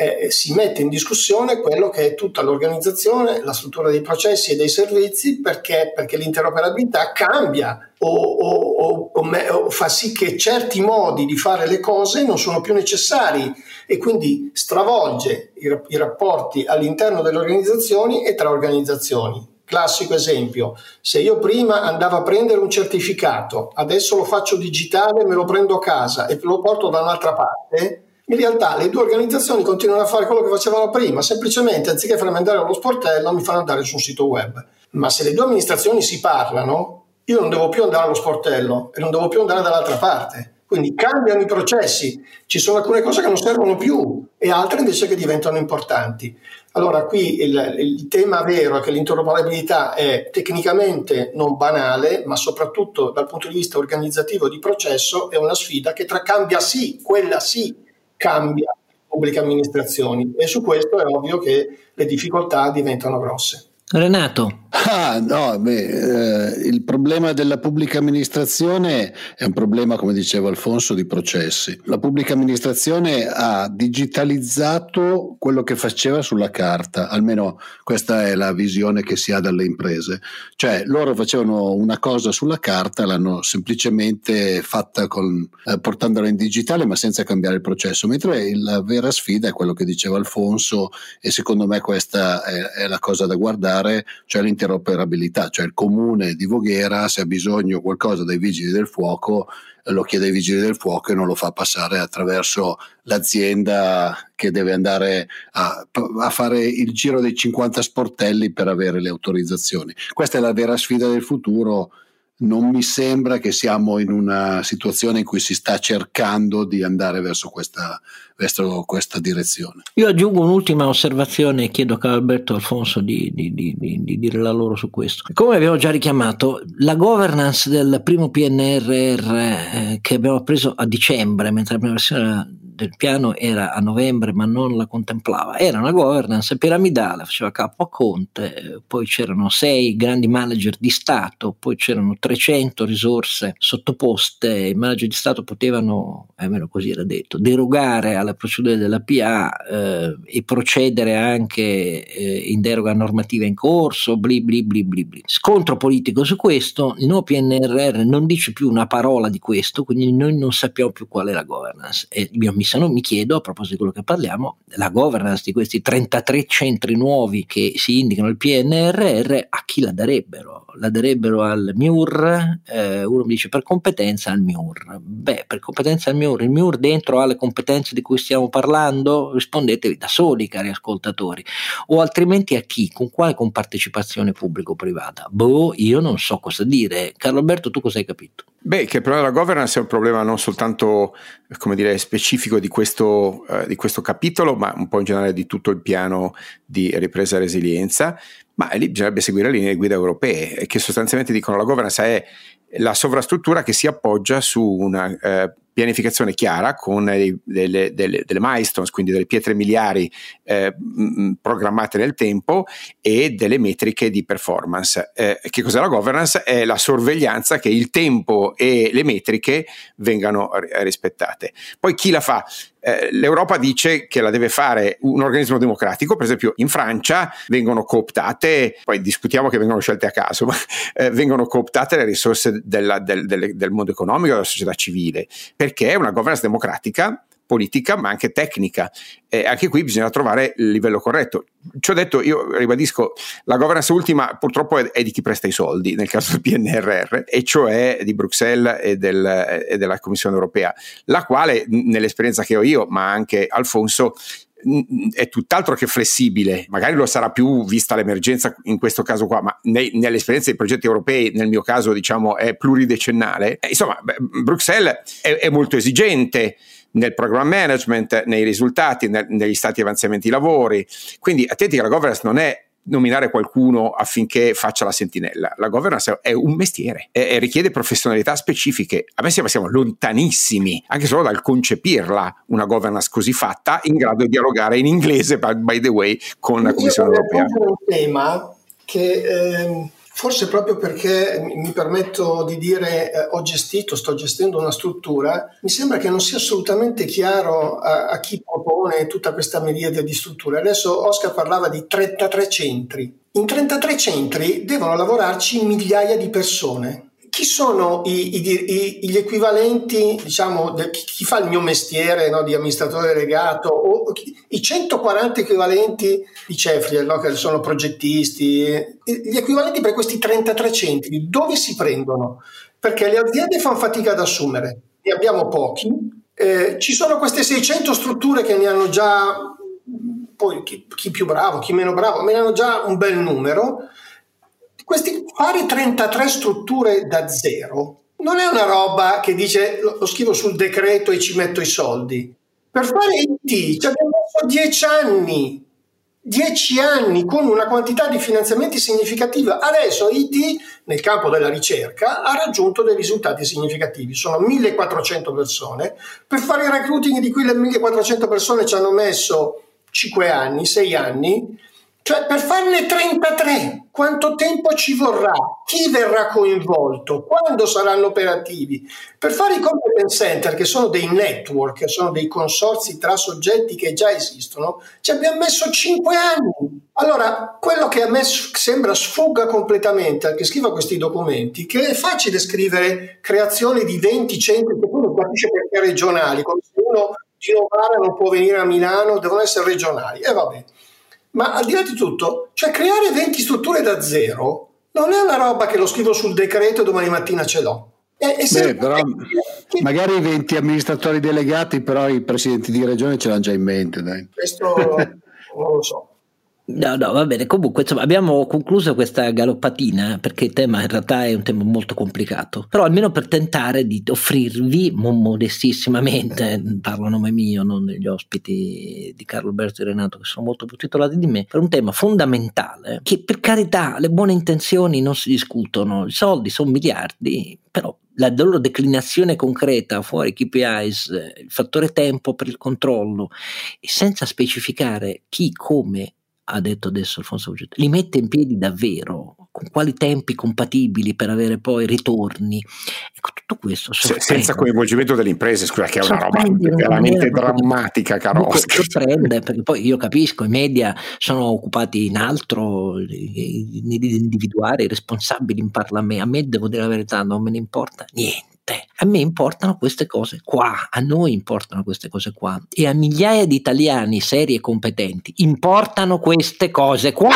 eh, si mette in discussione quello che è tutta l'organizzazione, la struttura dei processi e dei servizi perché, perché l'interoperabilità cambia o, o, o, o, fa sì che certi modi di fare le cose non sono più necessari e quindi stravolge i, i rapporti all'interno delle organizzazioni e tra organizzazioni. Classico esempio, se io prima andavo a prendere un certificato, adesso lo faccio digitale, me lo prendo a casa e lo porto da un'altra parte, in realtà le due organizzazioni continuano a fare quello che facevano prima, semplicemente anziché farmi andare allo sportello mi fanno andare su un sito web. Ma se le due amministrazioni si parlano, io non devo più andare allo sportello e non devo più andare dall'altra parte. Quindi cambiano i processi, ci sono alcune cose che non servono più e altre invece che diventano importanti. Allora qui il, il tema vero è che l'interoperabilità è tecnicamente non banale, ma soprattutto dal punto di vista organizzativo di processo è una sfida che tra cambia sì, quella sì, cambia pubbliche amministrazioni e su questo è ovvio che le difficoltà diventano grosse. Renato. Ah, no, beh, eh, il problema della pubblica amministrazione è un problema, come diceva Alfonso, di processi. La pubblica amministrazione ha digitalizzato quello che faceva sulla carta, almeno questa è la visione che si ha dalle imprese. Cioè, loro facevano una cosa sulla carta, l'hanno semplicemente fatta con, eh, portandola in digitale, ma senza cambiare il processo. Mentre la vera sfida è quello che diceva Alfonso, e secondo me questa è, è la cosa da guardare, cioè interoperabilità, cioè il comune di Voghera se ha bisogno qualcosa dai vigili del fuoco lo chiede ai vigili del fuoco e non lo fa passare attraverso l'azienda che deve andare a, a, fare il giro dei 50 sportelli per avere le autorizzazioni. Questa è la vera sfida del futuro non mi sembra che siamo in una situazione in cui si sta cercando di andare verso questa, verso questa direzione. Io aggiungo un'ultima osservazione e chiedo a Alberto Alfonso di, di, di, di, dire la loro su questo. Come abbiamo già richiamato, la governance del primo PNRR eh, che abbiamo preso a dicembre, mentre la prima versione del piano era a novembre ma non la contemplava, era una governance piramidale, faceva capo a Conte, poi c'erano sei grandi manager di Stato, poi c'erano 300 risorse sottoposte, i manager di Stato potevano, almeno così era detto, derogare alle procedure della PA eh, e procedere anche eh, in deroga a normative in corso, bli bli bli bli bli. Scontro politico su questo, il nuovo PNRR non dice più una parola di questo, quindi noi non sappiamo più qual è la governance. E io mi se no mi chiedo, a proposito di quello che parliamo, la governance di questi 33 centri nuovi che si indicano il PNRR, a chi la darebbero? La darebbero al MIUR, eh, uno mi dice per competenza al MIUR. Beh, per competenza al MIUR, il MIUR dentro ha le competenze di cui stiamo parlando? Rispondetevi da soli, cari ascoltatori. O altrimenti a chi? Con quale compartecipazione pubblico-privata? Boh, io non so cosa dire. Carlo Alberto, tu cosa hai capito? Beh, che il problema della governance è un problema non soltanto dire, specifico di questo, eh, di questo capitolo, ma un po' in generale di tutto il piano di ripresa e resilienza, ma lì bisognerebbe seguire le linee guida europee, che sostanzialmente dicono la governance è la sovrastruttura che si appoggia su una eh, pianificazione chiara con delle, delle, delle, milestones, quindi delle pietre miliari eh, programmate nel tempo e delle metriche di performance. Eh, che cos'è la governance? È la sorveglianza che il tempo e le metriche vengano rispettate. Poi chi la fa? Eh, L'Europa dice che la deve fare un organismo democratico, per esempio in Francia vengono cooptate, poi discutiamo che vengono scelte a caso, ma eh, vengono cooptate le risorse della, del, del, del, mondo economico, della società civile, perché è una governance democratica politica ma anche tecnica. E anche qui bisogna trovare il livello corretto. Ci ho detto, io ribadisco, la governance ultima purtroppo è, è, di chi presta i soldi, nel caso del PNRR, e cioè di Bruxelles e, del, e della Commissione europea, la quale nell'esperienza che ho io, ma anche Alfonso, è tutt'altto che flessibile, magari lo sarà più vista l'emergenza in questo caso qua, ma nei, nell'esperienza dei progetti europei, nel mio caso diciamo è pluridecennale, eh, insomma Bruxelles è, è molto esigente nel program management, nei risultati, nel, negli stati di avanzamenti lavori. Quindi attenti che la governance non è nominare qualcuno affinché faccia la sentinella. La governance è un mestiere e, e richiede professionalità specifiche. A me sembra siamo lontanissimi, anche solo dal concepirla, una governance così fatta, in grado di dialogare in inglese, by the way, con la Commissione Europea. È un tema che... Eh Forse proprio perché mi permetto di dire eh, ho gestito, sto gestendo una struttura, mi sembra che non sia assolutamente chiaro a, a chi propone tutta questa miriade di strutture. Adesso Oscar parlava di 33 centri. In 33 centri devono lavorarci migliaia di persone chi sono i, i, i, gli equivalenti, diciamo, de, chi fa il mio mestiere no, di amministratore delegato, o chi, i 140 equivalenti di Cefriel, no, che sono progettisti, gli equivalenti per questi 33 centri, dove si prendono? Perché le aziende fanno fatica ad assumere, ne abbiamo pochi, eh, ci sono queste 600 strutture che ne hanno già, poi chi, chi più bravo, chi meno bravo, ma ne hanno già un bel numero, questi, fare 33 strutture da zero non è una roba che dice lo, lo scrivo sul decreto e ci metto i soldi. Per fare IT ci abbiamo messo 10 anni, 10 anni con una quantità di finanziamenti significativa. Adesso IT nel campo della ricerca ha raggiunto dei risultati significativi. Sono 1400 persone. Per fare il recruiting di quelle 1400 persone ci hanno messo 5 anni, 6 anni Cioè, per farne 33, quanto tempo ci vorrà? Chi verrà coinvolto? Quando saranno operativi? Per fare i competence center, che sono dei network, sono dei consorzi tra soggetti che già esistono, ci abbiamo messo 5 anni. Allora, quello che a me sembra sfugga completamente a chi scriva questi documenti, che è facile scrivere creazione di 20 centri, che non capisce perché regionali, come se uno di Novara non può venire a Milano, devono essere regionali. E eh, vabbè. Ma al di là di tutto, cioè creare 20 strutture da zero non è una roba che lo scrivo sul decreto e domani mattina ce l'ho. È, è Beh, però, che... magari i 20 amministratori delegati, però i presidenti di regione ce l'hanno già in mente. Dai. Questo non lo so. No, no, va bene. Comunque, insomma, abbiamo concluso questa galoppatina perché il tema in realtà è un tema molto complicato. Però almeno per tentare di offrirvi modestissimamente, parlo a nome mio, non degli ospiti di Carlo Alberto e Renato, che sono molto più titolati di me, per un tema fondamentale che per carità le buone intenzioni non si discutono, i soldi sono miliardi, però la loro declinazione concreta fuori KPIs, il fattore tempo per il controllo, e senza specificare chi, come ha detto adesso Alfonso Bugetto, li mette in piedi davvero, con quali tempi compatibili per avere poi ritorni. Ecco, tutto questo Se, senza coinvolgimento delle imprese, scusa, che è una roba veramente drammatica, caro Oscar. Sorprende, perché poi io capisco, i media sono occupati in altro, nell'individuare i responsabili in Parlamento. A me, devo dire la verità, non me ne importa niente te. A me importano queste cose qua, a noi importano queste cose qua e a migliaia di italiani seri e competenti importano queste cose qua,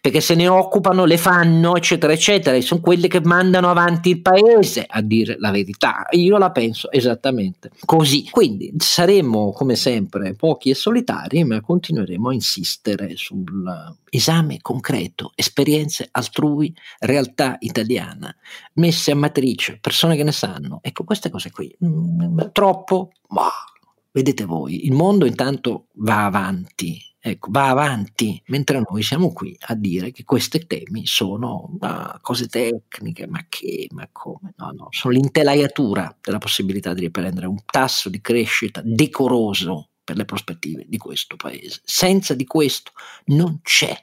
perché se ne occupano, le fanno, eccetera, eccetera, e sono quelli che mandano avanti il paese, a dire la verità. Io la penso esattamente così. Quindi saremo, come sempre, pochi e solitari, ma continueremo a insistere sull'esame concreto, esperienze altrui, realtà italiana, messe a matrice, persone che ne sanno. Ecco, queste cose qui, mm, troppo, ma vedete voi, il mondo intanto va avanti, ecco, va avanti, mentre noi siamo qui a dire che questi temi sono cose tecniche, ma che, ma come, no, no, sono l'intelaiatura della possibilità di riprendere un tasso di crescita decoroso per le prospettive di questo paese. Senza di questo non c'è,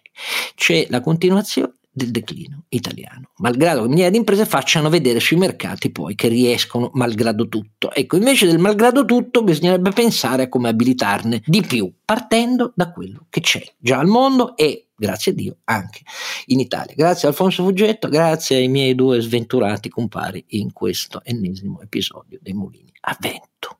c'è la continuazione del declino italiano, malgrado che migliaia di imprese facciano vedere sui mercati poi che riescono malgrado tutto. Ecco, invece del malgrado tutto bisognerebbe pensare a come abilitarne di più, partendo da quello che c'è già al mondo e grazie a Dio anche in Italia. Grazie Alfonso Fuggetto, grazie ai miei due sventurati compari in questo ennesimo episodio dei Mulini a Vento.